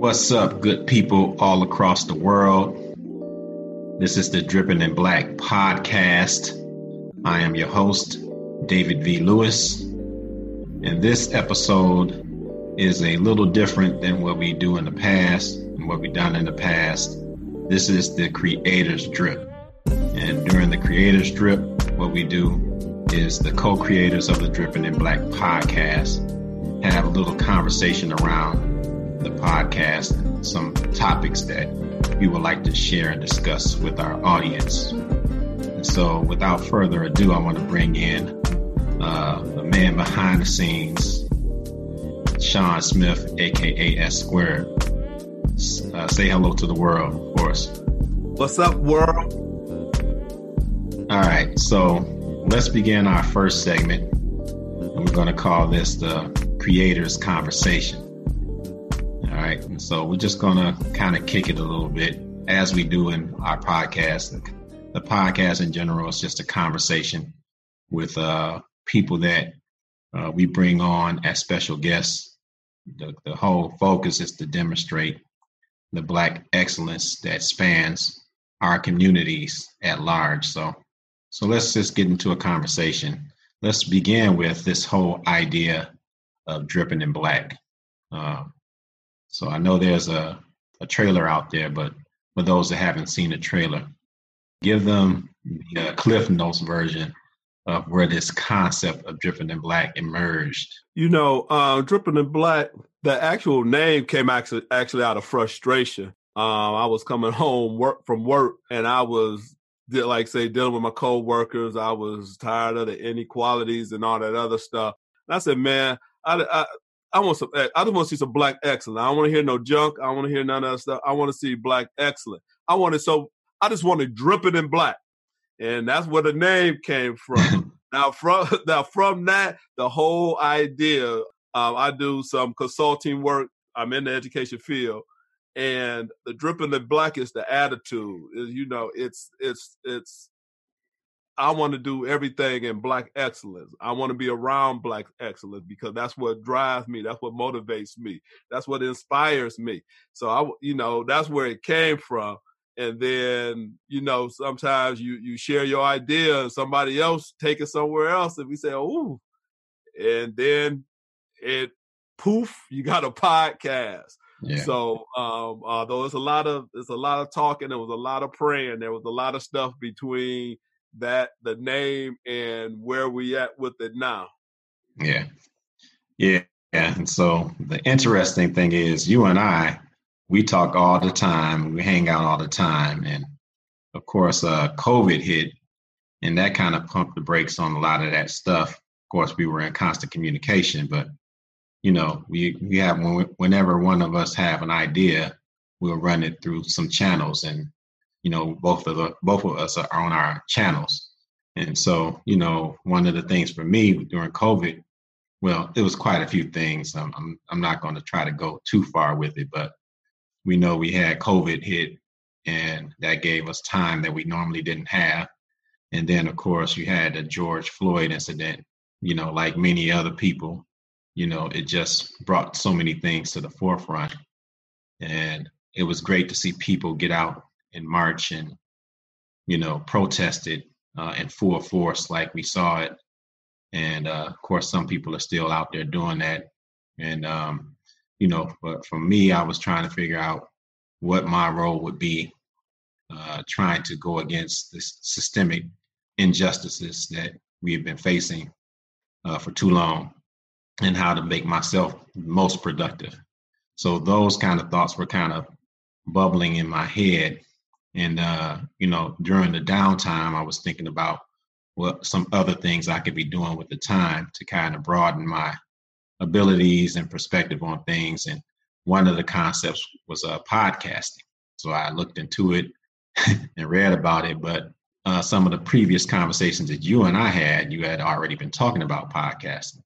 What's up, good people all across the world? This is the Dripping in Black podcast. I am your host, David V. Lewis, and this episode is a little different than what we do in the past and what we've done in the past. This is the Creator's Drip. And during the Creator's Drip, what we do is the co creators of the Dripping in Black podcast have a little conversation around the podcast and some topics that we would like to share and discuss with our audience. And so, without further ado, I want to bring in uh, the man behind the scenes, Sean Smith, aka S Squared. Uh, say hello to the world for us. What's up, world? All right, so let's begin our first segment. And we're going to call this the Creators Conversation. Right. And so we're just going to kind of kick it a little bit as we do in our podcast. The, the podcast in general is just a conversation with uh, people that uh, we bring on as special guests. The, the whole focus is to demonstrate the Black excellence that spans our communities at large. So, so let's just get into a conversation. Let's begin with this whole idea of dripping in black. Uh, so I know there's a, a trailer out there, but for those that haven't seen the trailer, give them the uh, Cliff Notes version of where this concept of dripping in black emerged. You know, uh, dripping in black, the actual name came actually actually out of frustration. Um, I was coming home work from work, and I was like say dealing with my coworkers. I was tired of the inequalities and all that other stuff. And I said, man, I, I, I want some. I just want to see some black excellence. I don't want to hear no junk. I don't want to hear none of that stuff. I want to see black excellence. I want it so. I just want to drip it in black, and that's where the name came from. now from now from that, the whole idea. Um, I do some consulting work. I'm in the education field, and the dripping in black is the attitude. You know, it's it's it's I want to do everything in black excellence. I want to be around black excellence because that's what drives me. That's what motivates me. That's what inspires me. So I, you know, that's where it came from. And then, you know, sometimes you you share your idea and somebody else take it somewhere else, and we say, "Oh," and then it poof, you got a podcast. Yeah. So um, although it's a lot of it's a lot of talking, there was a lot of praying, there was a lot of stuff between that the name and where we at with it now. Yeah. Yeah. Yeah. And so the interesting thing is you and I, we talk all the time, we hang out all the time. And of course, uh, COVID hit and that kind of pumped the brakes on a lot of that stuff. Of course, we were in constant communication, but you know, we, we have, whenever one of us have an idea, we'll run it through some channels and you know both of the both of us are on our channels. And so you know one of the things for me during covid well it was quite a few things. I'm i'm, I'm not going to try to go too far with it but we know we had covid hit and that gave us time that we normally didn't have. And then of course you had the george floyd incident you know like many other people you know it just brought so many things to the forefront. And it was great to see people get out in March and, you know, protested uh, in full force like we saw it. And uh, of course, some people are still out there doing that. And, um, you know, but for me, I was trying to figure out what my role would be uh, trying to go against the systemic injustices that we have been facing uh, for too long and how to make myself most productive. So those kind of thoughts were kind of bubbling in my head and uh, you know, during the downtime, I was thinking about what some other things I could be doing with the time to kind of broaden my abilities and perspective on things. And one of the concepts was uh, podcasting. So I looked into it and read about it. But uh, some of the previous conversations that you and I had, you had already been talking about podcasting.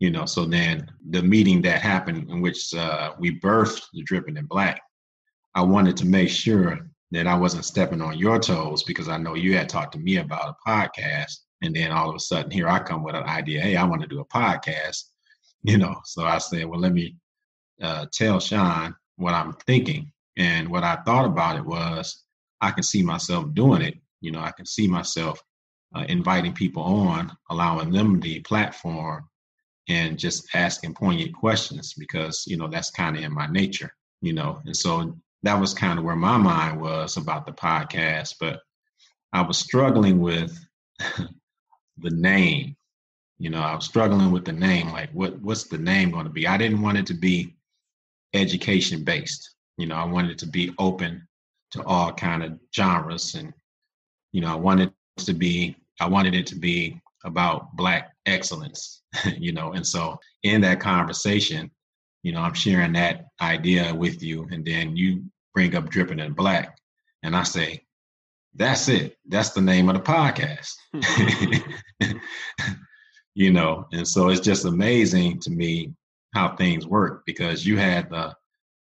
You know, so then the meeting that happened in which uh, we birthed the Dripping in Black, I wanted to make sure that I wasn't stepping on your toes because I know you had talked to me about a podcast. And then all of a sudden, here I come with an idea. Hey, I want to do a podcast. You know, so I said, well, let me uh, tell Sean what I'm thinking. And what I thought about it was I can see myself doing it. You know, I can see myself uh, inviting people on, allowing them the platform and just asking poignant questions because, you know, that's kind of in my nature, you know. And so that was kind of where my mind was about the podcast. But I was struggling with the name. You know, I was struggling with the name. Like, what what's the name going to be? I didn't want it to be education based. You know, I wanted it to be open to all kind of genres, and you know, I wanted to be. I wanted it to be about black excellence. you know, and so in that conversation, you know, I'm sharing that idea with you, and then you bring up dripping in black, and I say, that's it. That's the name of the podcast. you know, and so it's just amazing to me how things work because you had the,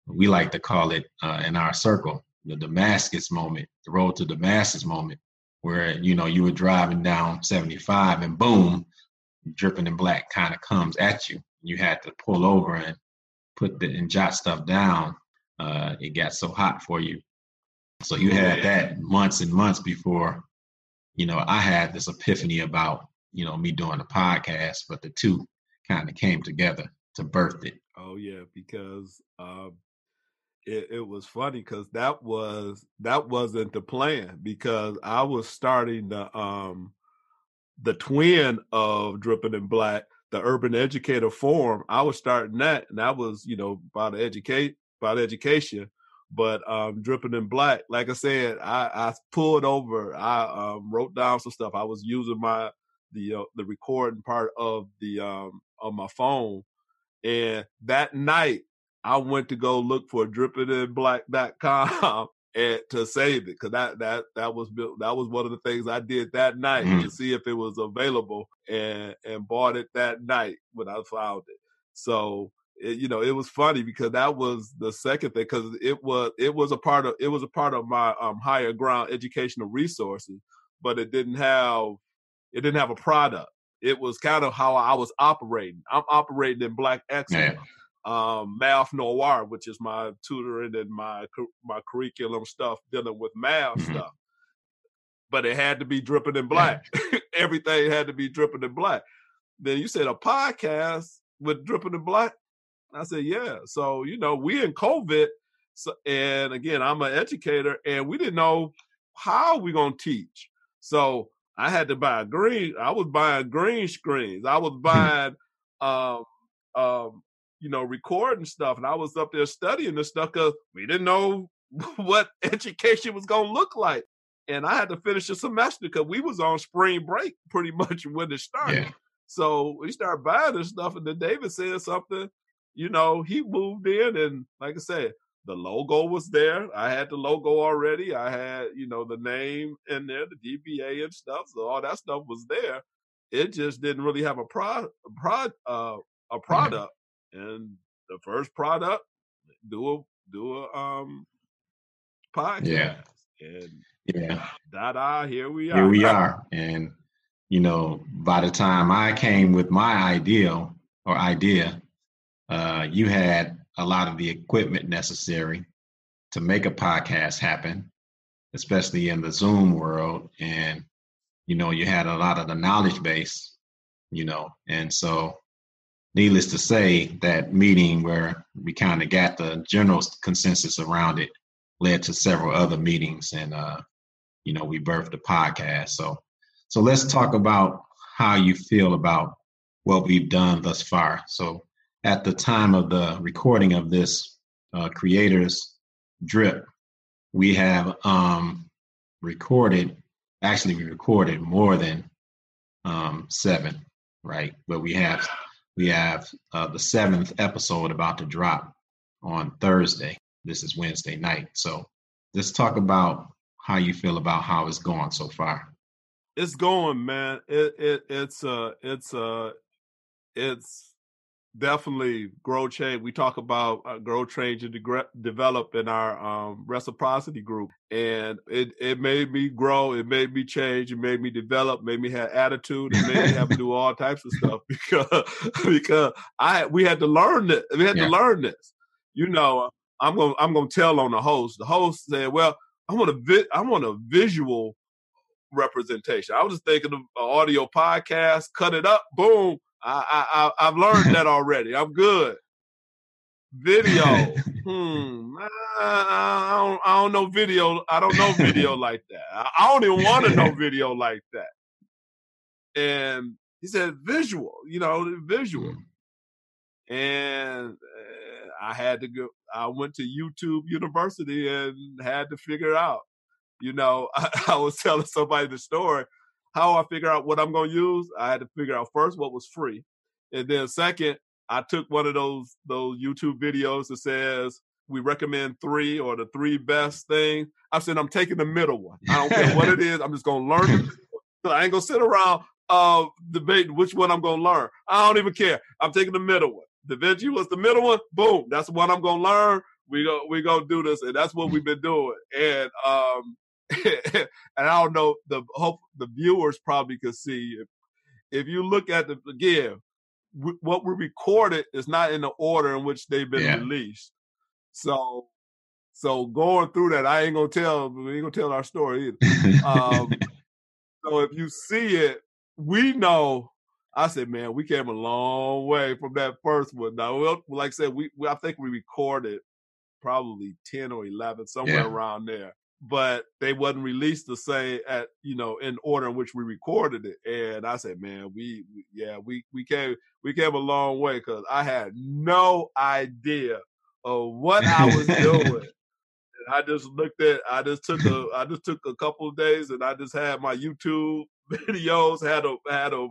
we like to call it uh, in our circle, the Damascus moment, the road to Damascus moment, where, you know, you were driving down 75 and boom, dripping in black kind of comes at you. You had to pull over and put the, and jot stuff down. Uh, it got so hot for you so you had that months and months before, you know, I had this epiphany about, you know, me doing a podcast, but the two kind of came together to birth it. Oh yeah, because um it, it was funny because that was that wasn't the plan because I was starting the um the twin of dripping in black, the urban educator forum. I was starting that and that was, you know, about to educate about education but um, dripping in black, like I said, I, I pulled over. I um, wrote down some stuff. I was using my the uh, the recording part of the um, on my phone, and that night I went to go look for drippinginblack.com and to save it because that that that was built that was one of the things I did that night mm-hmm. to see if it was available and and bought it that night when I found it. So it, you know, it was funny because that was the second thing because it was it was a part of it was a part of my um, higher ground educational resources, but it didn't have it didn't have a product. It was kind of how I was operating. I'm operating in Black Excellence. Yeah. Um, math noir, which is my tutoring and my my curriculum stuff dealing with math mm-hmm. stuff, but it had to be dripping in black. Yeah. Everything had to be dripping in black. Then you said a podcast with dripping in black. I said, yeah. So, you know, we in COVID. So, and again, I'm an educator and we didn't know how we going to teach. So I had to buy green. I was buying green screens. I was buying, um, um, you know, recording stuff. And I was up there studying this stuff because we didn't know what education was going to look like. And I had to finish the semester because we was on spring break pretty much when it started. Yeah. So we started buying this stuff, and then David said something you know, he moved in and like I said, the logo was there. I had the logo already. I had, you know, the name in there, the DBA and stuff. So all that stuff was there. It just didn't really have a pro, a prod, uh, a product. And the first product, do a do a um podcast. Yeah. And yeah. Da da, here we are. Here we are. And you know, by the time I came with my ideal or idea, uh, you had a lot of the equipment necessary to make a podcast happen, especially in the Zoom world. And, you know, you had a lot of the knowledge base, you know, and so needless to say, that meeting where we kind of got the general consensus around it led to several other meetings and, uh, you know, we birthed a podcast. So, so let's talk about how you feel about what we've done thus far. So, at the time of the recording of this uh, creators drip, we have um, recorded, actually, we recorded more than um, seven, right? But we have we have uh, the seventh episode about to drop on Thursday. This is Wednesday night. So let's talk about how you feel about how it's going so far. It's going, man. It it it's uh it's uh it's definitely grow change. We talk about uh, grow, change, and de- develop in our um, reciprocity group, and it it made me grow. It made me change. It made me develop. Made me have attitude. It made me have to do all types of stuff because because I we had to learn this. We had yeah. to learn this. You know, I'm gonna I'm gonna tell on the host. The host said, "Well, I want a vi- I want a visual representation. I was just thinking of an audio podcast, cut it up, boom. I, I, I've learned that already. I'm good. Video, hmm. I, I, don't, I don't know video. I don't know video like that. I, I don't even want to know video like that. And he said visual, you know, visual. Hmm. And uh, I had to go. I went to YouTube University and had to figure out you know, I, I was telling somebody the story how I figure out what I'm going to use. I had to figure out first what was free, and then second, I took one of those those YouTube videos that says we recommend three or the three best things. I said I'm taking the middle one. I don't care what it is. I'm just going to learn it. So I ain't gonna sit around uh debating which one I'm gonna learn. I don't even care. I'm taking the middle one. Da Vinci was the middle one. Boom. That's what I'm gonna learn. We go we gonna do this, and that's what we've been doing. And um and I don't know the hope the viewers probably could see if if you look at the again w- what we recorded is not in the order in which they've been yeah. released. So so going through that, I ain't gonna tell we ain't gonna tell our story either. Um, so if you see it, we know. I said, man, we came a long way from that first one. Now, like I said, we, we I think we recorded probably ten or eleven somewhere yeah. around there but they wasn't released the same at you know in order in which we recorded it. And i said man we, we yeah we we came we came a long way because i had no idea of what i was doing. And i just looked at i just took a i just took a couple of days and i just had my youtube videos had a had a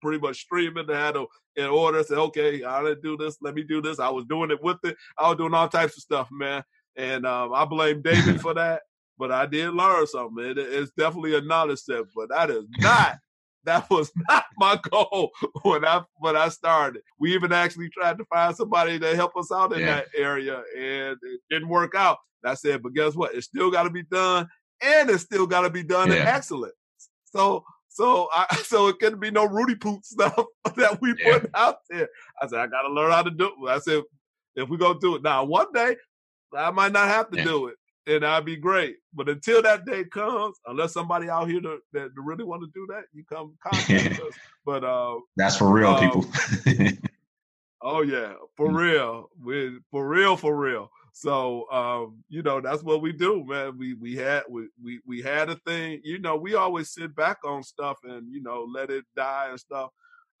pretty much streaming had a in order. Said okay i didn't do this. Let me do this. I was doing it with it. I was doing all types of stuff man. And um, I blame David for that but I did learn something. It, it's definitely a knowledge set, but that is not. that was not my goal when I when I started. We even actually tried to find somebody to help us out in yeah. that area, and it didn't work out. And I said, but guess what? It still got to be done, and it still got to be done yeah. in excellence. So so I so it couldn't be no Rudy Poot stuff that we yeah. put out there. I said, I gotta learn how to do it. I said, if we gonna do it now, one day I might not have to do it and I'd be great. But until that day comes, unless somebody out here to, that really want to do that, you come contact us. But uh, that's for real, um, people. oh yeah, for mm. real, we for real, for real. So um, you know that's what we do, man. We we had we, we we had a thing. You know, we always sit back on stuff and you know let it die and stuff.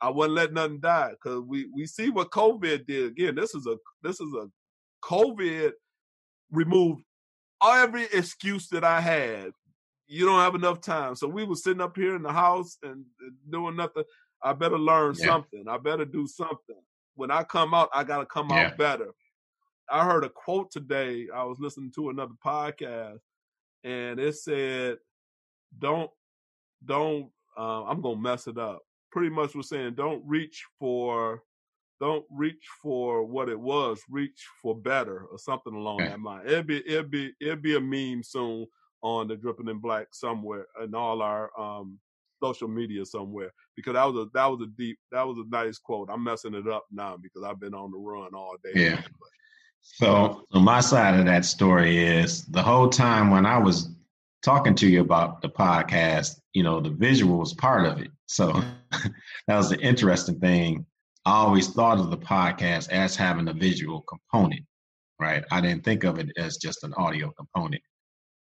I wouldn't let nothing die because we we see what COVID did. Again, this is a this is a COVID removed every excuse that I had. You don't have enough time. So we were sitting up here in the house and, doing nothing. I better learn yeah. something. I better do something. When I come out, I got to come yeah. out better. I heard a quote today. I was listening to another podcast and it said, don't, don't, uh, I'm going to mess it up. Pretty much was saying, don't reach for don't reach for what it was, reach for better or something along that line. It'll be it'll be it'll be a meme soon on the dripping in black somewhere in all our um social media somewhere because that was a that was a deep that was a nice quote. I'm messing it up now because I've been on the run all day. Yeah. So, so my side of that story is the whole time when I was talking to you about the podcast, you know, the visual was part of it. So that was the interesting thing I always thought of the podcast as having a visual component, right? I didn't think of it as just an audio component.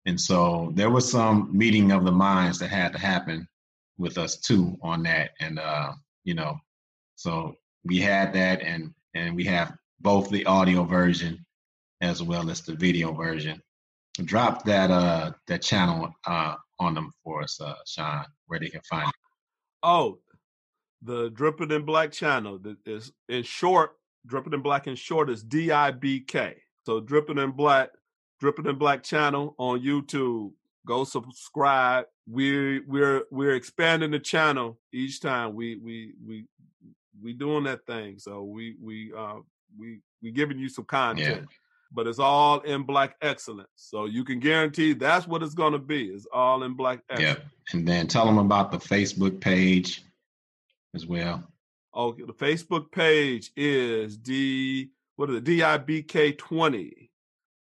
And so there was some meeting of the minds that had to happen with us too on that. And uh, you know, so we had that and and we have both the audio version as well as the video version. Drop that uh that channel uh on them for us, uh Sean, where they can find it. Oh, the Dripping in Black channel. Is in short, Dripping in Black in short is D I B K. So Dripping in Black, Dripping in Black channel on YouTube. Go subscribe. We're we're we're expanding the channel each time. We we we we doing that thing. So we we uh we we giving you some content. Yeah. But it's all in black excellence. So you can guarantee that's what it's going to be. It's all in black excellence. Yeah. And then tell them about the Facebook page as well. Okay, the Facebook page is D what is it? DIBK twenty.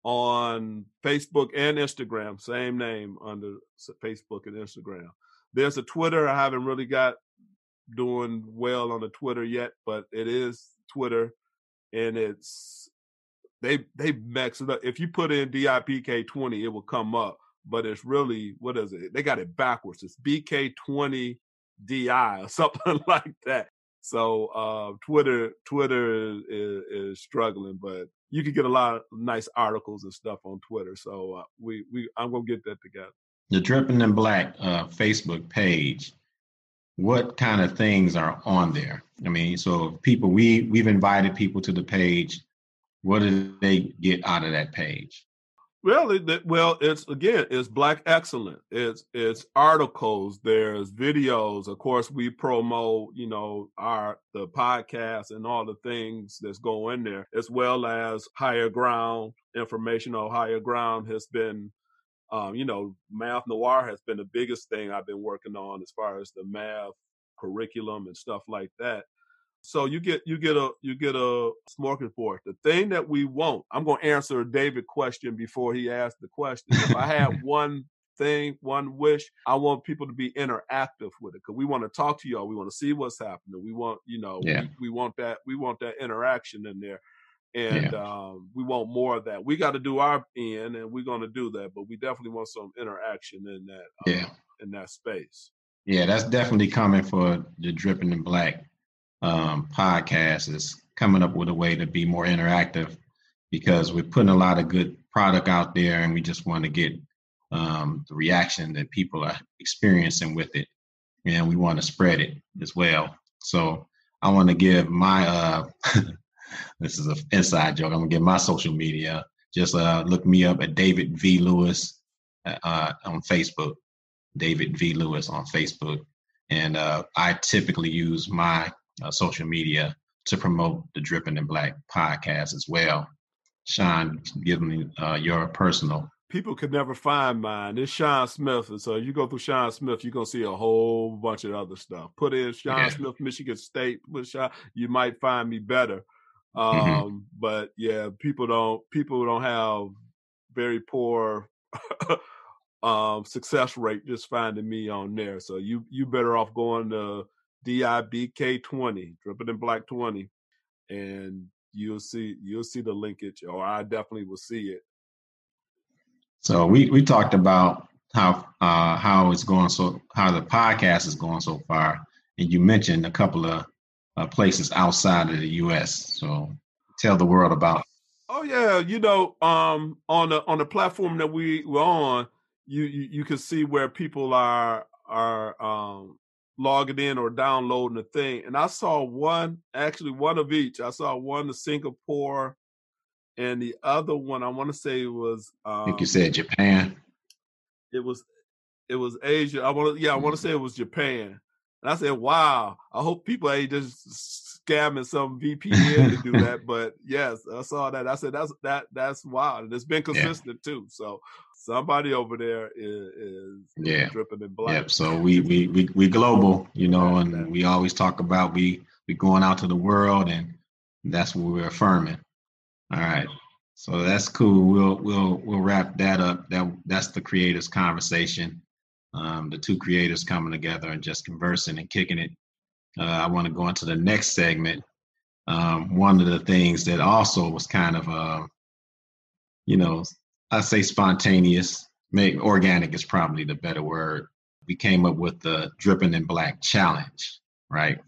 on Facebook and Instagram, same name under Facebook and Instagram. There's a Twitter. I haven't really got doing well on the Twitter yet, but it is Twitter, and it's they they mix it up. If you put in DIPK twenty, it will come up, but it's really what is it? They got it backwards. It's BK twenty DI or something like that. So uh, Twitter Twitter is, is, struggling, but you can get a lot of nice articles and stuff on Twitter. So uh, we we I'm gonna get that together. The Dripping in Black uh, Facebook page. What kind of things are on there? I mean, so people we we've invited people to the page. What do they get out of that page? Well, it, well, it's again, it's Black excellence. It's it's articles. There's videos. Of course, we promote, you know, our the podcast and all the things that's go in there, as well as Higher Ground informational. Higher Ground has been, um, you know, Math Noir has been the biggest thing I've been working on as far as the math curriculum and stuff like that. So you get you get a you get a smorgasbord. The thing that we want, I'm going to answer David question before he asked the question. If I had one thing, one wish, I want people to be interactive with it because we want to talk to y'all. We want to see what's happening. We want you know yeah. we, we want that we want that interaction in there and yeah. um, we want more of that. We got to do our end, and we're going to do that. But we definitely want some interaction in that, yeah, in that space. Yeah, that's definitely coming for the dripping in black um, podcast is coming up with a way to be more interactive because we're putting a lot of good product out there and we just want to get um, the reaction that people are experiencing with it and we want to spread it as well. So i want to give my uh this is an inside joke. I'm gonna give my social media. Just uh look me up at david v. Lewis uh, on facebook. David v. Lewis on facebook. And uh, i typically use my uh, social media to promote the Dripping in Black podcast as well. Sean, give me uh, your personal. People could never find mine. It's Sean Smith. And so you go through Sean Smith, you're going to see a whole bunch of other stuff. Put in Sean yeah. Smith, Michigan State, with Sean, you might find me better. Mm-hmm. Um, mm-hmm. But yeah, people don't, people don't have very poor um, success rate just finding me on there. So you, you better off going to DIBK twenty, dripping in black twenty, and you'll see you'll see the linkage, or I definitely will see it. So we we talked about how uh, how it's going so how the podcast is going so far, and you mentioned a couple of uh, places outside of the U.S. So tell the world about. Oh yeah, you know, um, on the on the platform that we were on, you you, you can see where people are are um logging in or downloading the thing. And I saw one, actually one of each. I saw one of Singapore and the other one I want to say was um, I think you said Japan. It was it was Asia. I want to yeah, I want to mm-hmm. say it was Japan. And I said, wow, I hope people ain't just scamming some VPN to do that. But yes, I saw that. I said that's that that's wild. And it's been consistent yeah. too. So somebody over there is, is yeah dripping in black. Yep. So we we we we global, you know, and we always talk about we we going out to the world, and that's what we're affirming. All right. So that's cool. We'll we'll we'll wrap that up. That that's the creators conversation. Um, the two creators coming together and just conversing and kicking it. Uh, I want to go into the next segment. Um, one of the things that also was kind of, uh, you know, I say spontaneous, maybe organic is probably the better word. We came up with the Dripping in Black Challenge, right?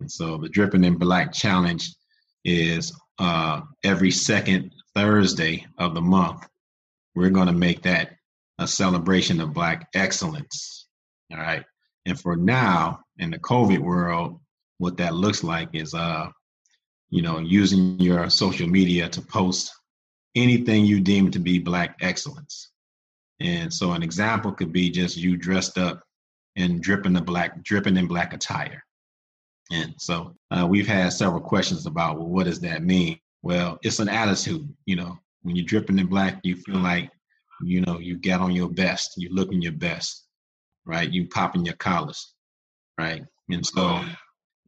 And so the Dripping in Black Challenge is uh, every second Thursday of the month. We're going to make that a celebration of Black excellence, all right? And for now, in the COVID world, what that looks like is, uh, you know, using your social media to post anything you deem to be black excellence. And so an example could be just you dressed up and dripping the black, dripping in black attire. And so uh, we've had several questions about, well, what does that mean? Well, it's an attitude. You know, when you're dripping in black, you feel like, you know, you got on your best, you're looking your best, right? You popping your collars, right? And so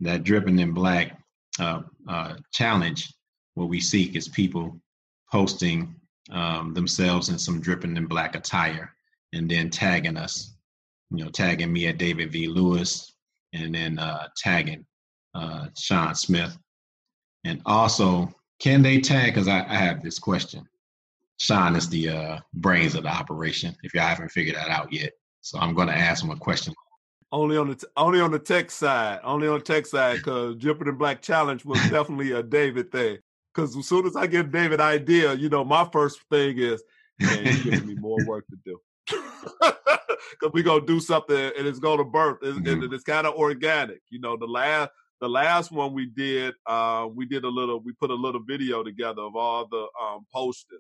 that dripping in black uh, uh, challenge, what we seek is people posting um, themselves in some dripping in black attire and then tagging us, you know, tagging me at David V. Lewis and then uh, tagging uh, Sean Smith. And also, can they tag? Because I, I, have this question. Sean is the uh, brains of the operation. If y'all haven't figured that out yet, so I'm going to ask him a question. Only on the t- only on the tech side, only on the tech side, because in Black Challenge was definitely a David thing. Because as soon as I give David idea, you know, my first thing is, man, you're giving me more work to do. Because we're gonna do something and it's gonna birth, it's, mm-hmm. and it's kind of organic. You know, the last the last one we did, uh, we did a little, we put a little video together of all the um, postings.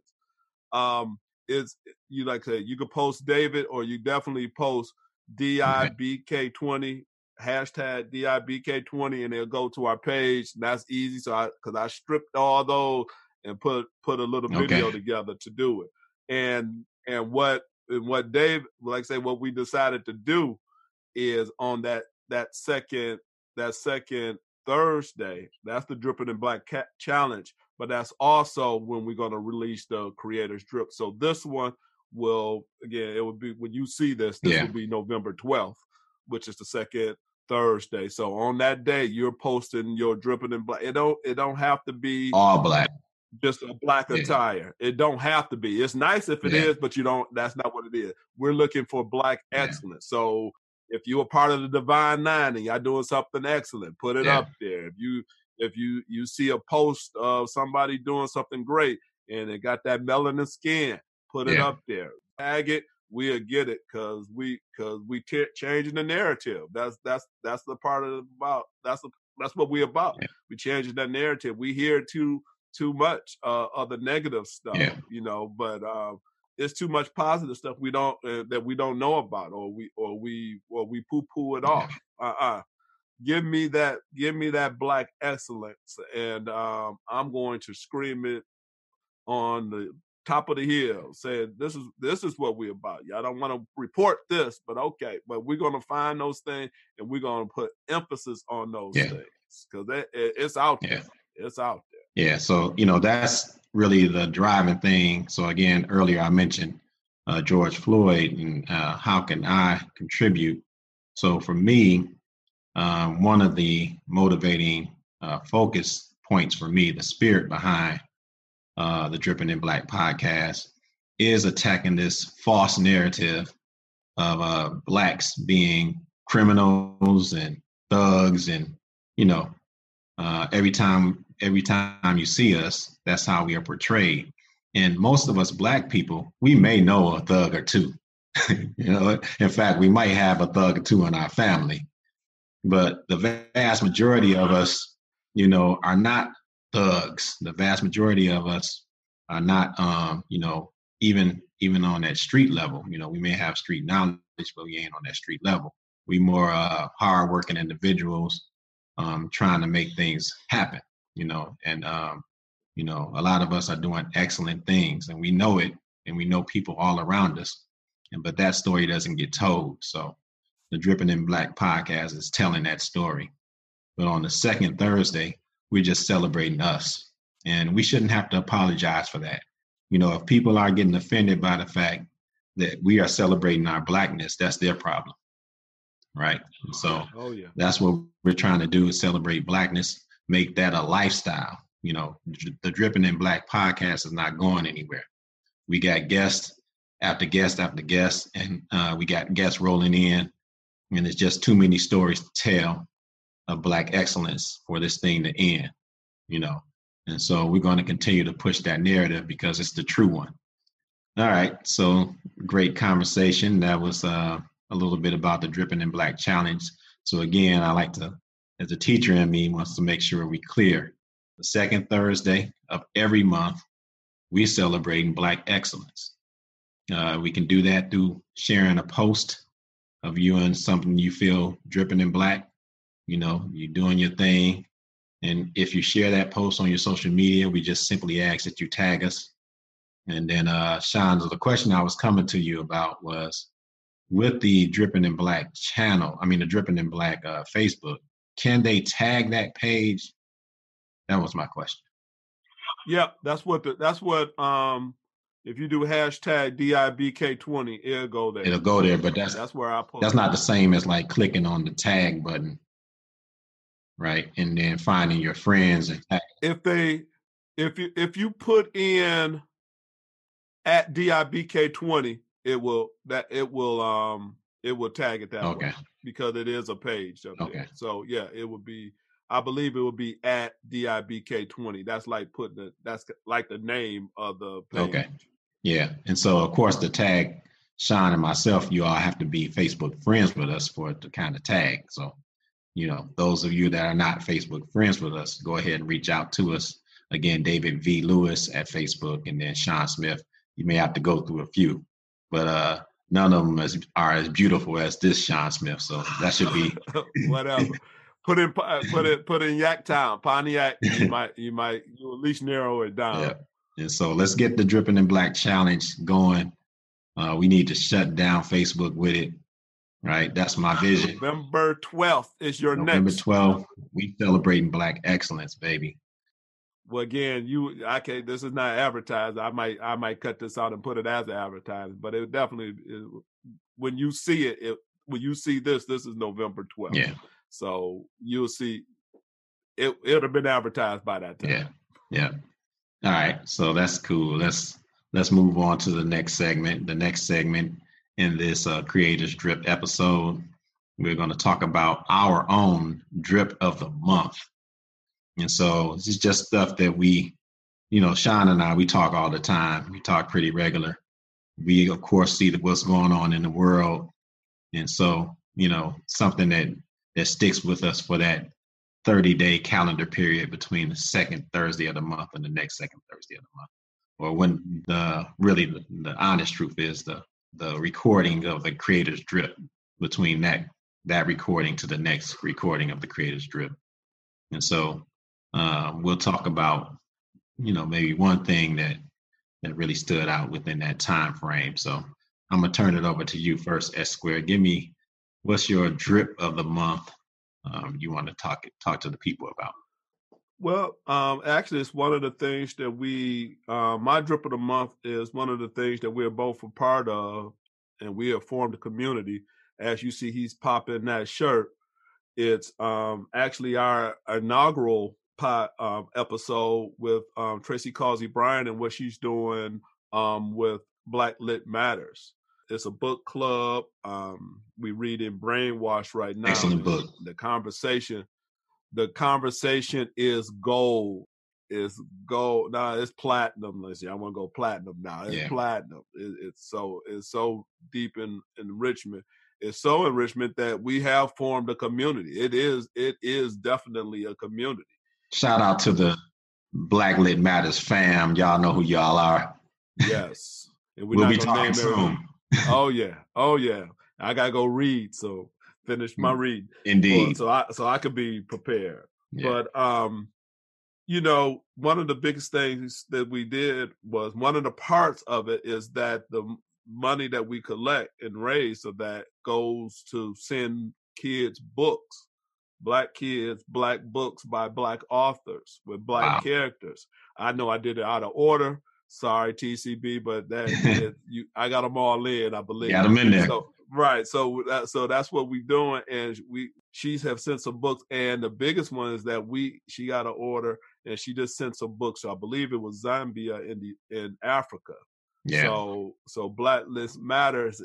Um, it's you like I say, you could post David or you definitely post DIBK20 hashtag DIBK20 and they'll go to our page. And that's easy. So I because I stripped all those and put put a little video together to do it. And and what and what Dave like I say what we decided to do is on that that second that second Thursday, that's the Dripping in Black Cat Challenge, but that's also when we're going to release the Creators Drip. So this one will again, it will be when you see this, this yeah. will be November 12th, which is the second Thursday. So on that day, you're posting your dripping in black. It don't it don't have to be all black. Just a black yeah. attire. It don't have to be. It's nice if it yeah. is, but you don't. That's not what it is. We're looking for black excellence. So if you're a part of the Divine Nine and y'all doing something excellent, put it up there. If you if you you see a post of somebody doing something great and it got that melanin skin, put it up there. Tag it we'll get it because we because we t- changing the narrative. That's that's that's the part of about that's the, that's what we about. Yeah. We changing that narrative. We hear too too much uh, of the negative stuff, yeah. you know, but um, it's too much positive stuff we don't uh, that we don't know about, or we or we or we poo poo it off. Uh uh Give me that, give me that black excellence, and um, I'm going to scream it on the top of the hill saying this is this is what we're about y'all don't want to report this but okay but we're going to find those things and we're going to put emphasis on those yeah. things because it, it's out there yeah. it's out there yeah so you know that's really the driving thing. So again earlier i mentioned uh, george floyd and uh, how can i contribute? So for me um, one of the motivating uh, focus points for me the spirit behind uh, the Dripping in Black podcast, is attacking this false narrative of uh, blacks being criminals and thugs, and you know, uh, every time every time you see us, that's how we are portrayed. And most of us black people, we may know a thug or two. you know, in fact, we might have a thug or two in our family, but the vast majority of us, you know, are not thugs. The vast majority of us are not, um, you know, even even on that street level. You know, we may have street knowledge, but we ain't on that street level. We more uh, hardworking individuals um, trying to make things happen. You know, and um, you know, a lot of us are doing excellent things, and we know it, and we know people all around us. And but that story doesn't get told. So the Dripping in Black podcast is telling that story. But on the second Thursday, we're just celebrating us. And we shouldn't have to apologize for that. You know, if people are getting offended by the fact that we are celebrating our blackness, that's their problem. Right. so oh, yeah. that's what we're trying to do is celebrate blackness, make that a lifestyle. You know, the Dripping in Black podcast is not going anywhere. We got guests after guest after guest, and uh, we got guests rolling in, and there's just too many stories to tell of Black excellence for this thing to end, you know. And so we're going to continue to push that narrative because it's the true one. All right. So great conversation. That was uh, a little bit about the Dripping in Black Challenge. So again, I like to, as a teacher in me, wants to make sure we clear. The second Thursday of every month, we celebrating Black excellence. Uh, we can do that through sharing a post of you and something you feel dripping in black you know, you're doing your thing. And if you share that post on your social media, we just simply ask that you tag us. And then, uh, Sean, the question I was coming to you about was with the Dripping in Black channel, I mean, the Dripping in Black uh, Facebook, can they tag that page? That was my question. Yeah, that's what the, that's what um if you do hashtag DIBK20, it'll go there. It'll go there, but that's that's where I put. That's not the same as like clicking on the tag button, right? And then finding your friends and tag. if they if you if you put in at DIBK20, it will that it will um it will tag it that Okay. way because it is a page up Okay. there. So yeah, it would be I believe it would be at DIBK20. That's like putting the that's like the name of the page. Okay. Yeah. And so of course the tag Sean and myself, you all have to be Facebook friends with us for it to kind of tag. So, you know, those of you that are not Facebook friends with us, go ahead and reach out to us. Again, David V. Lewis at Facebook and then Sean Smith. You may have to go through a few, but uh none of them as, are as beautiful as this Sean Smith. So that should be whatever. Put in uh, put it put in Yaktown, Pontiac. You might you might you at least narrow it down. Yeah. And so let's get the Dripping in Black challenge going. Uh, we need to shut down Facebook with it. Right. That's my vision. November twelfth is your November next. 12th, we celebrating Black excellence, baby. Well, again, you I can't. This is not advertised. I might I might cut this out and put it as advertised, but it definitely is, when you see it, it when you see this, this is November twelfth. Yeah. So you'll see it. It'll have been advertised by that time. Yeah. Yeah. All right. So that's cool. Let's let's move on to the next segment. The next segment in this uh, Creators Drip episode, we're going to talk about our own drip of the month. And so is just stuff that we, you know, Sean and I, we talk all the time. We talk pretty regular. We of course see what's going on in the world, and so you know something that that sticks with us for that 30 day calendar period between the second Thursday of the month and the next second Thursday of the month. Or when the really the, the honest truth is the the recording of the creator's drip between that that recording to the next recording of the creator's drip. And so uh, we'll talk about you know maybe one thing that that really stood out within that time frame. So I'm gonna turn it over to you first, S Square. Give me what's your drip of the month um, you want to talk talk to the people about? Well, um, actually, it's one of the things that we, uh, my drip of the month is one of the things that we're both a part of, and we have formed a community. As you see, he's popping that shirt. It's um, actually our inaugural pot, um, episode with um, Tracy Causey Bryan and what she's doing um, with Black Lit Matters. It's a book club. Um, we read in Brainwash right now. Excellent book. The conversation, the conversation is gold. Is gold. Now it's platinum. Let's see. I want to go platinum now. It's Yeah. platinum. It, it's so it's so deep in enrichment. It's so enrichment that we have formed a community. It is it is definitely a community. Shout out to the Black Lit Matters fam. Y'all know who y'all are. Yes. And we're We'll be talking name soon. Oh yeah. Oh yeah. I gotta go read. So finish my read. Indeed. So I so I could be prepared. Yeah. But um, you know, one of the biggest things that we did was one of the parts of it is that the money that we collect and raise so that goes to send kids books, black kids, black books by black authors with black Wow. characters. I know I did it out of order. Sorry, TCB, but that it, you, I got them all in. I believe. Got 'em in there. So right, so that, so that's what we're doing, and we she's have sent some books, and the biggest one is that we she got an order, and she just sent some books. So I believe it was Zambia in the in Africa. yeah. So so Black Lives Matters.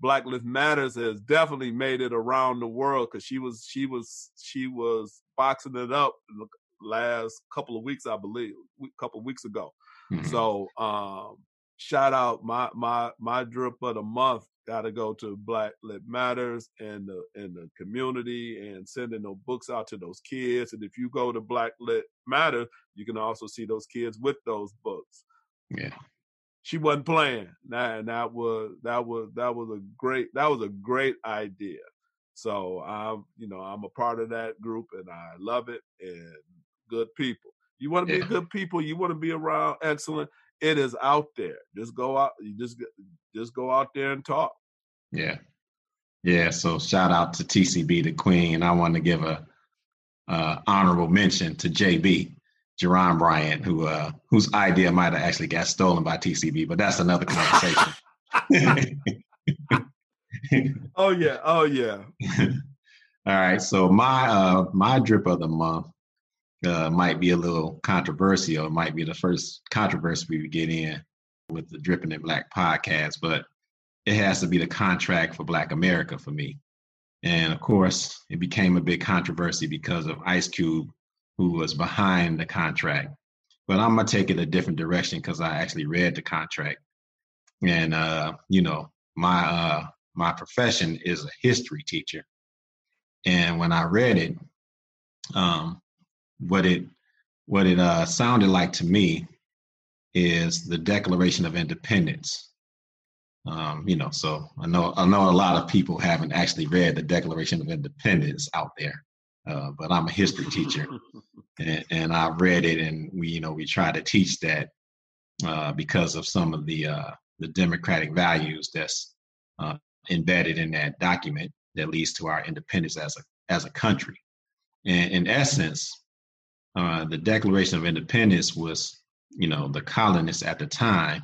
Black Lives Matters has definitely made it around the world because she was she was she was boxing it up in the last couple of weeks, I believe, a couple of weeks ago. Mhm. So um shout out my my my drip of the month gotta go to Black Lit Matters and the and the community and sending those books out to those kids. And if you go to Black Lit Matter, you can also see those kids with those books. yeah. She wasn't playing. That and that was that was that was a great that was a great idea. So I'm you know I'm a part of that group and I love it and good people. You want to be Yeah. good people. You want to be around excellent. It is out there. Just go out. You just just go out there and talk. Yeah. Yeah. So shout out to TCB, the queen. And I want to give a uh, honorable mention to JB. Jerron Bryant, who uh, whose idea might have actually got stolen by TCB, but that's another conversation. oh yeah, oh yeah. All right, so my uh, my drip of the month uh, might be a little controversial. It might be the first controversy we get in with the Dripping in Black podcast, but it has to be the contract for Black America for me. And of course, it became a big controversy because of Ice Cube, who was behind the contract. But I'm gonna take it a different direction because I actually read the contract, and uh, you know, my uh, my profession is a history teacher, and when I read it, um, what it what it uh, sounded like to me is the Declaration of Independence. Um, you know, so I know I know a lot of people haven't actually read the Declaration of Independence out there, uh, but I'm a history teacher, and, and I read it, and we you know we try to teach that uh, because of some of the uh, the democratic values that's uh, embedded in that document that leads to our independence as a as a country. And in essence, uh, the Declaration of Independence was, you know, the colonists at the time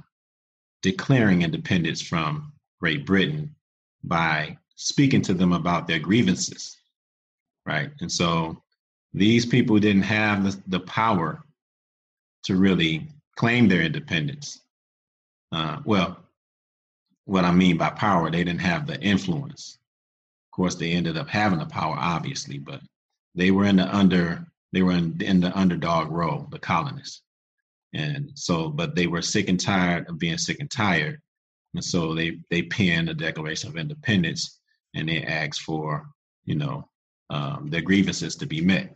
declaring independence from Great Britain by speaking to them about their grievances, right? And so these people didn't have the, the power to really claim their independence. Uh, well, what I mean by power, they didn't have the influence. Of course, they ended up having the power, obviously, but they were in the under they were in, in the underdog role, the colonists. And so, but they were sick and tired of being sick and tired. And so they, they penned a Declaration of Independence and they asked for, you know, um, their grievances to be met.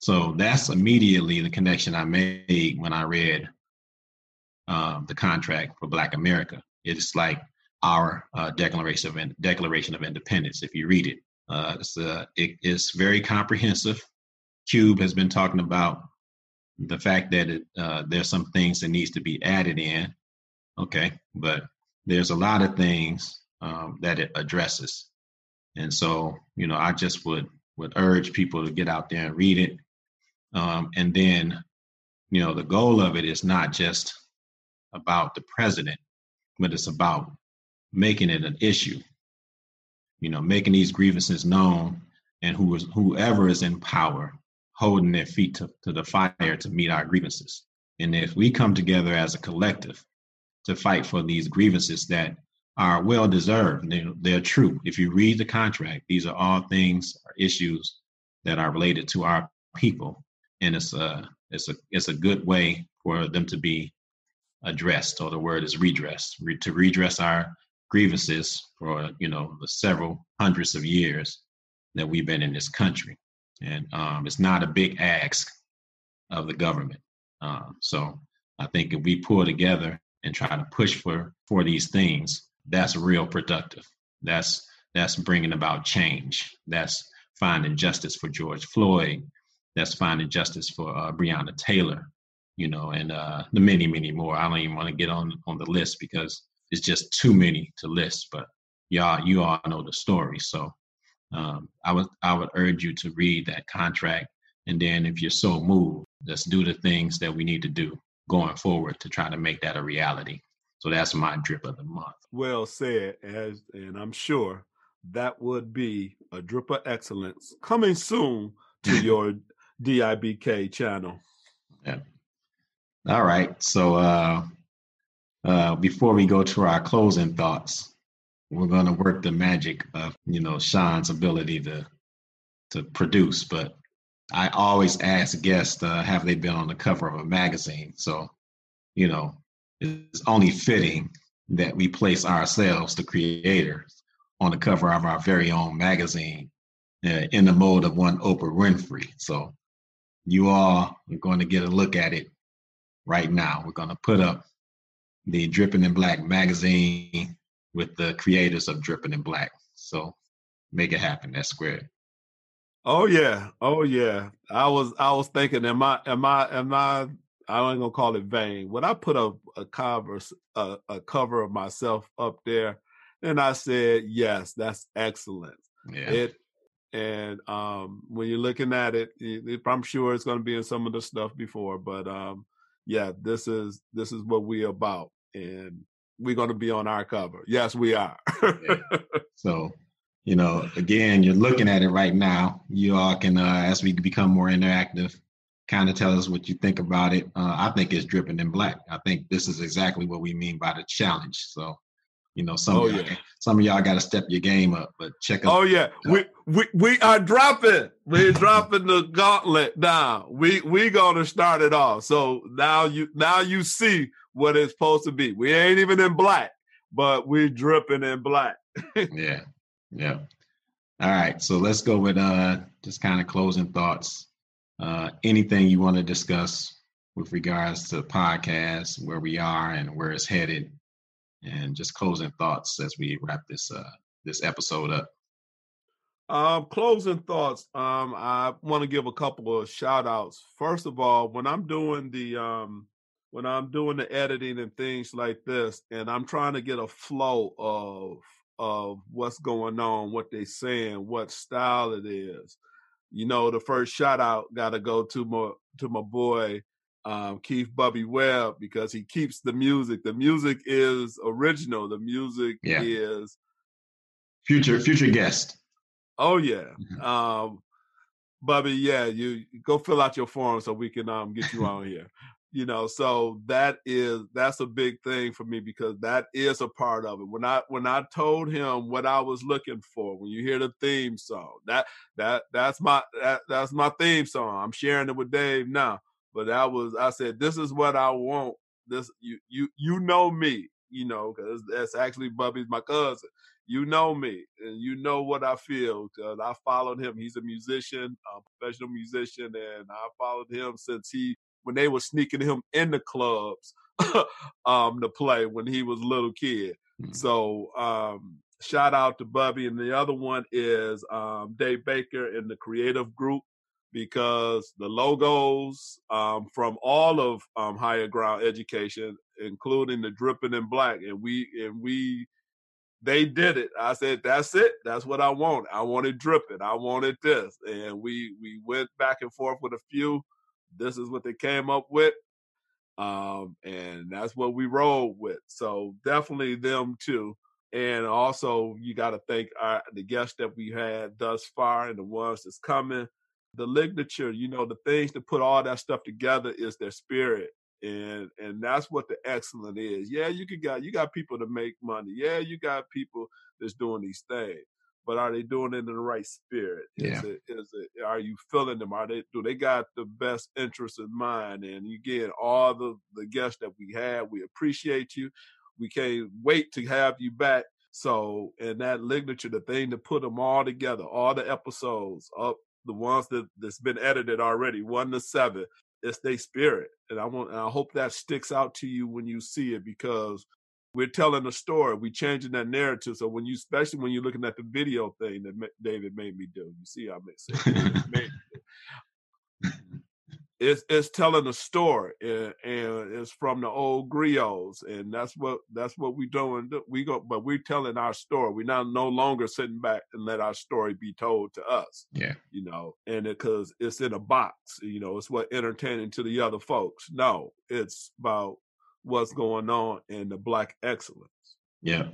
So that's immediately the connection I made when I read um, the contract for Black America. It's like our uh, Declaration of Declaration of Independence. If you read it, uh, it's uh, it, it's very comprehensive. Cube has been talking about the fact that it, uh, there's some things that needs to be added in. Okay, but there's a lot of things um, that it addresses, and so you know I just would would urge people to get out there and read it, um, and then you know the goal of it is not just about the president, but it's about making it an issue. You know, making these grievances known, and who is whoever is in power holding their feet to, to the fire to meet our grievances. And if we come together as a collective to fight for these grievances that are well deserved, they're, they're true. If you read the contract, these are all things, issues that are related to our people, and it's a it's a it's a good way for them to be addressed, or the word is redress, Re- to redress our grievances for you know the several hundreds of years that we've been in this country and um, it's not a big ask of the government. Um, so I think if we pull together and try to push for for these things, that's real productive. That's that's bringing about change. That's finding justice for George Floyd. That's finding justice for uh, Breonna Taylor. You know, and uh, the many, many more. I don't even want to get on on the list because it's just too many to list. But y'all, you all know the story. So um, I would I would urge you to read that contract, and then if you're so moved, let's do the things that we need to do going forward to try to make that a reality. So that's my drip of the month. Well said, as and I'm sure that would be a drip of excellence coming soon to your DIBK channel. Yeah. All right. So uh, uh, before we go to our closing thoughts, we're going to work the magic of you know Sean's ability to to produce. But I always ask guests, uh, have they been on the cover of a magazine? So, you know, it's only fitting that we place ourselves, the creators, on the cover of our very own magazine uh, in the mode of one Oprah Winfrey. So, you all are going to get a look at it right now. We're going to put up the Dripping in Black magazine with the creators of Dripping in Black. So make it happen. That's squared. Oh yeah, oh yeah. I was I was thinking, am I am I am I I ain't gonna call it vain. When I put a a cover a, a cover of myself up there, and I said, yes, that's excellent. Yeah. It And um, when you're looking at it, I'm sure it's going to be in some of the stuff before, but um, yeah, this is this is what we're about, and we're going to be on our cover. Yes, we are. yeah. So, you know, again, you're looking at it right now. You all can, uh, as we become more interactive, kind of tell us what you think about it. Uh, I think it's dripping in black. I think this is exactly what we mean by the challenge. So you know, some oh, of y'all, yeah. some of y'all got to step your game up, but check out. Oh yeah, we we we are dropping. We're dropping the gauntlet now. We we gonna start it off. So now you now you see what it's supposed to be. We ain't even in black, but we're dripping in black. yeah, yeah. All right, so let's go with uh just kind of closing thoughts. Uh, anything you want to discuss with regards to podcast, where we are and where it's headed and just closing thoughts as we wrap this uh, this episode up. Um, closing thoughts. Um, I want to give a couple of shout outs. First of all, when I'm doing the um when I'm doing the editing and things like this, and I'm trying to get a flow of of what's going on, what they're saying, what style it is. You know, the first shout out got to go to my to my boy um, Keith Bubby Webb because he keeps the music. The music is original. The music yeah. is future future guest. Oh yeah, mm-hmm. um, Bubby. Yeah, you go fill out your form so we can um, get you on here. You know, so that is that's a big thing for me because that is a part of it. When I when I told him what I was looking for, when you hear the theme song, that that that's my that, that's my theme song. I'm sharing it with Dave now but that was I said, this is what I want. This you you you know me, you know, because that's actually Bubby's my cousin. You know me, and you know what I feel. Cause I followed him. He's a musician, a professional musician, and I followed him since he when they were sneaking him in the clubs um to play when he was a little kid. Mm-hmm. So um shout out to Bubby, and the other one is um, Dave Baker in the creative group because the logos um, from all of um, higher ground education, including the dripping in black, and we and we they did it. I said, "That's it. That's what I want. I wanted dripping. I wanted this." And we we went back and forth with a few. This is what they came up with, um, and that's what we rolled with. So definitely them too. And also, you got to thank our, the guests that we had thus far and the ones that's coming the ligature, you know, the things to put all that stuff together is their spirit. And and that's what the excellent is. Yeah, you could got you got people to make money. Yeah, you got people that's doing these things. But are they doing it in the right spirit? Is yeah. it is it are you feeling them? Are they do they got the best interest in mind? And you get all the, the guests that we had. We appreciate you. We can't wait to have you back so, in that ligature, the thing to put them all together, all the episodes up the ones that that's been edited already, one to seven. It's their spirit, and I want and I hope that sticks out to you when you see it because we're telling a story. We're changing that narrative. So when you, especially when you're looking at the video thing that David made me do, you see, how I made it's it's telling a story and, and, it's from the old griots and that's what that's what we doing we go but we're telling our story we're not no longer sitting back and let our story be told to us yeah you know and because it, it's in a box you know it's what entertaining to the other folks no it's about what's going on in the black excellence. Yeah.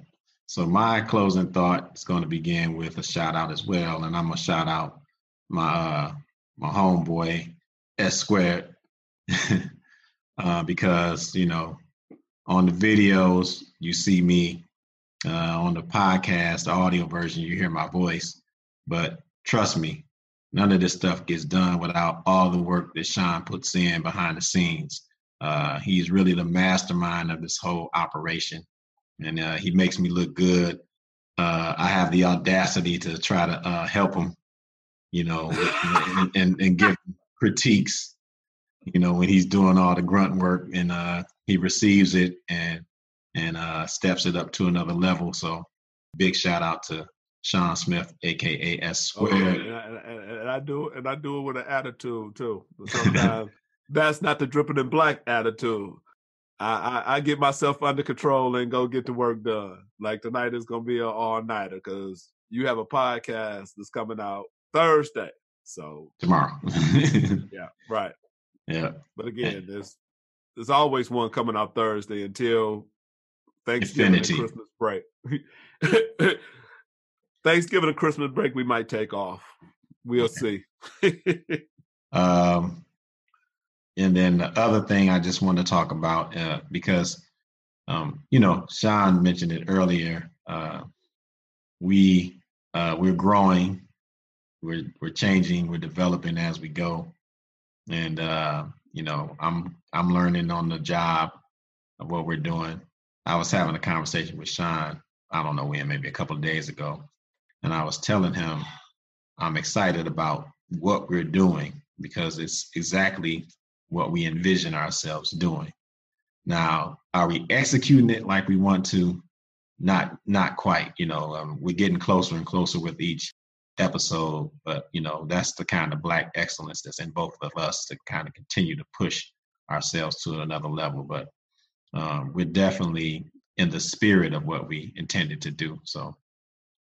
So my closing thought is going to begin with a shout out as well and i'm gonna shout out my uh my homeboy S squared. Uh, because you know on the videos you see me uh, on the podcast, the audio version you hear my voice, but trust me, none of this stuff gets done without all the work that Sean puts in behind the scenes. Uh, he's really the mastermind of this whole operation, and uh, he makes me look good. Uh, I have the audacity to try to uh, help him, you know, and, and, and give critiques, you know, when he's doing all the grunt work and uh, he receives it and and uh, steps it up to another level. So big shout out to Sean Smith, aka S oh, Squared. and, and, and, I do and I do it with an attitude too. Sometimes that's not the dripping in black attitude. I, I, I, get myself under control and go get the work done. Like tonight is gonna be an all nighter because you have a podcast that's coming out Thursday. So tomorrow. yeah, right. Yeah. But again, there's there's always one coming out Thursday until Thanksgiving Infinity. and Christmas break. Thanksgiving and Christmas break we might take off. We'll see. um and then the other thing I just want to talk about uh, because um, you know Sean mentioned it earlier. Uh, we uh, we're growing, we're we're changing, we're developing as we go, and uh, you know I'm I'm learning on the job of what we're doing. I was having a conversation with Sean. I don't know when, maybe a couple of days ago, and I was telling him I'm excited about what we're doing because it's exactly what we envision ourselves doing. Now, are we executing it like we want to? Not, not quite. You know, um, we're getting closer and closer with each episode, but you know, that's the kind of black excellence that's in both of us to kind of continue to push ourselves to another level. But um, we're definitely in the spirit of what we intended to do. So,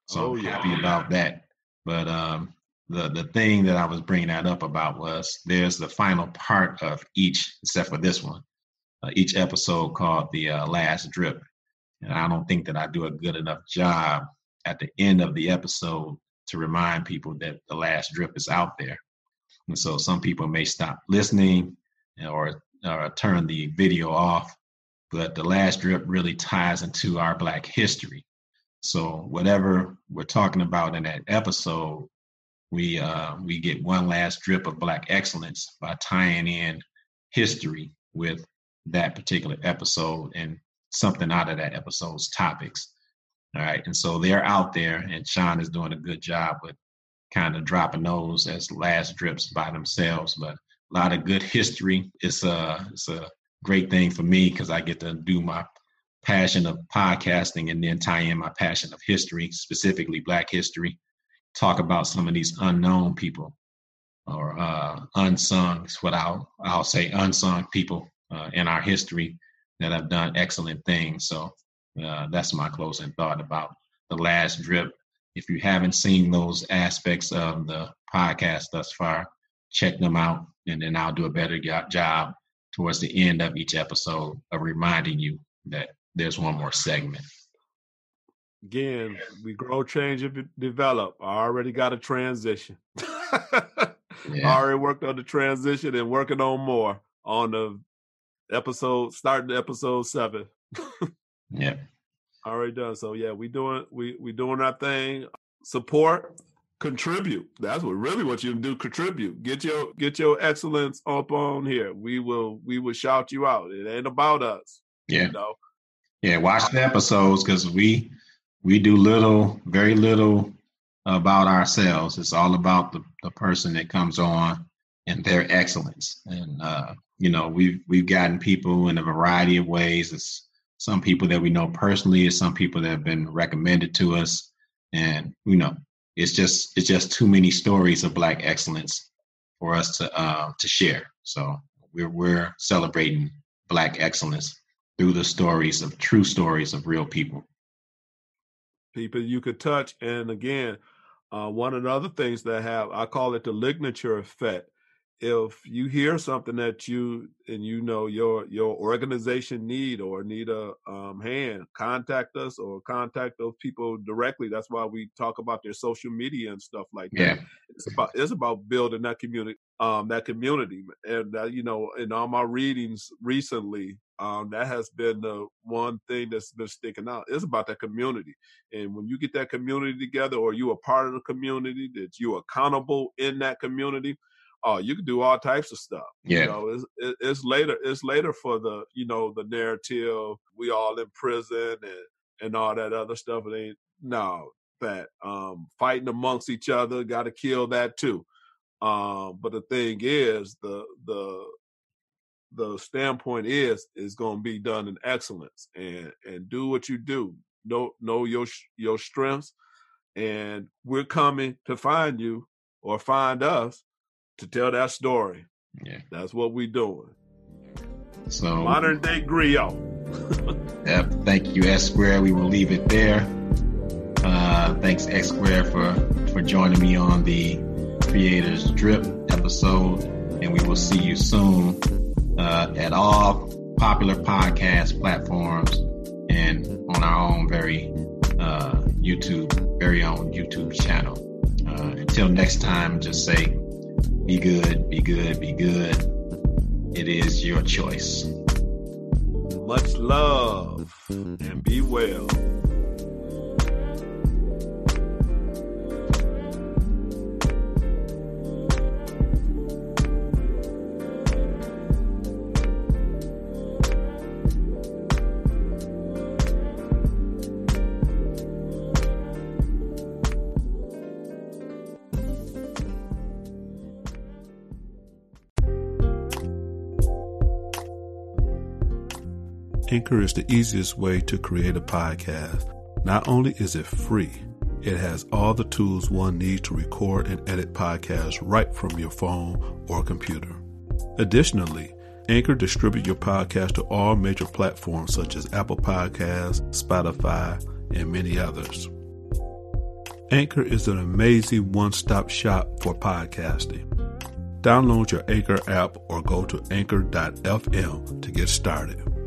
so oh, I'm happy about that. But um, the the thing that I was bringing that up about was there's the final part of each, except for this one, uh, each episode called the uh, last drip, and I don't think that I do a good enough job at the end of the episode to remind people that the last drip is out there, and so some people may stop listening or or turn the video off, but the last drip really ties into our Black history. So whatever we're talking about in that episode we uh, we get one last drip of black excellence by tying in history with that particular episode and something out of that episode's topics. All right, and so they're out there, and Sean is doing a good job with kind of dropping those as last drips by themselves. But a lot of good history. It's a it's a great thing for me because I get to do my passion of podcasting and then tie in my passion of history, specifically Black history talk about some of these unknown people or uh, unsung, what I'll, I'll say unsung people uh, in our history that have done excellent things. So uh, that's my closing thought about the last drip. If you haven't seen those aspects of the podcast thus far, check them out, and then I'll do a better job towards the end of each episode of reminding you that there's one more segment. Again, we grow, change, and develop. I already got a transition. yeah. I already worked on the transition and working on more on the episode, starting episode seven. yeah. Already done. So yeah, we doing we we doing our thing. Support, contribute. That's what really what you do. Contribute. Get your get your excellence up on here. We will we will shout you out. It ain't about us. Yeah. You know? Yeah. Watch the episodes because we we do little, very little about ourselves. It's all about the, the person that comes on and their excellence. And uh, you know, we've we've gotten people in a variety of ways. It's some people that we know personally, it's some people that have been recommended to us. And you know, it's just it's just too many stories of black excellence for us to uh, to share. So we're we're celebrating black excellence through the stories of true stories of real people people you could touch. And again, uh, one of the other things that have, I call it the lignature effect. If you hear something that you and you know your your organization need or need a um, hand, contact us or contact those people directly. That's why we talk about their social media and stuff like that. Yeah. It's about it's about building that community, um, that community, and uh, you know, in all my readings recently, um, that has been the one thing that's been sticking out. It's about that community, and when you get that community together, or you are part of the community, that you're accountable in that community, oh, you can do all types of stuff. Yeah, you know, it's, it's later. It's later for the you know the narrative. We all in prison and and all that other stuff. It ain't no that um, fighting amongst each other. Got to kill that too. Um, but the thing is, the the the standpoint is is going to be done in excellence and and do what you do. Know know your your strengths and we're coming to find you or find us to tell that story. Yeah. That's what we're doing. So modern day griot. Yep. Thank you s square. We will leave it there. Uh thanks x square for for joining me on the Creators Drip episode, and we will see you soon uh, at all popular podcast platforms and on our own very uh, YouTube, very own YouTube channel. Uh, until next time, just say, be good, be good, be good. It is your choice. Much love and be well. Anchor is the easiest way to create a podcast. Not only is it free, it has all the tools one needs to record and edit podcasts right from your phone or computer. Additionally, Anchor distributes your podcast to all major platforms such as Apple Podcasts, Spotify, and many others. Anchor is an amazing one stop shop for podcasting. Download your Anchor app or go to anchor.fm to get started.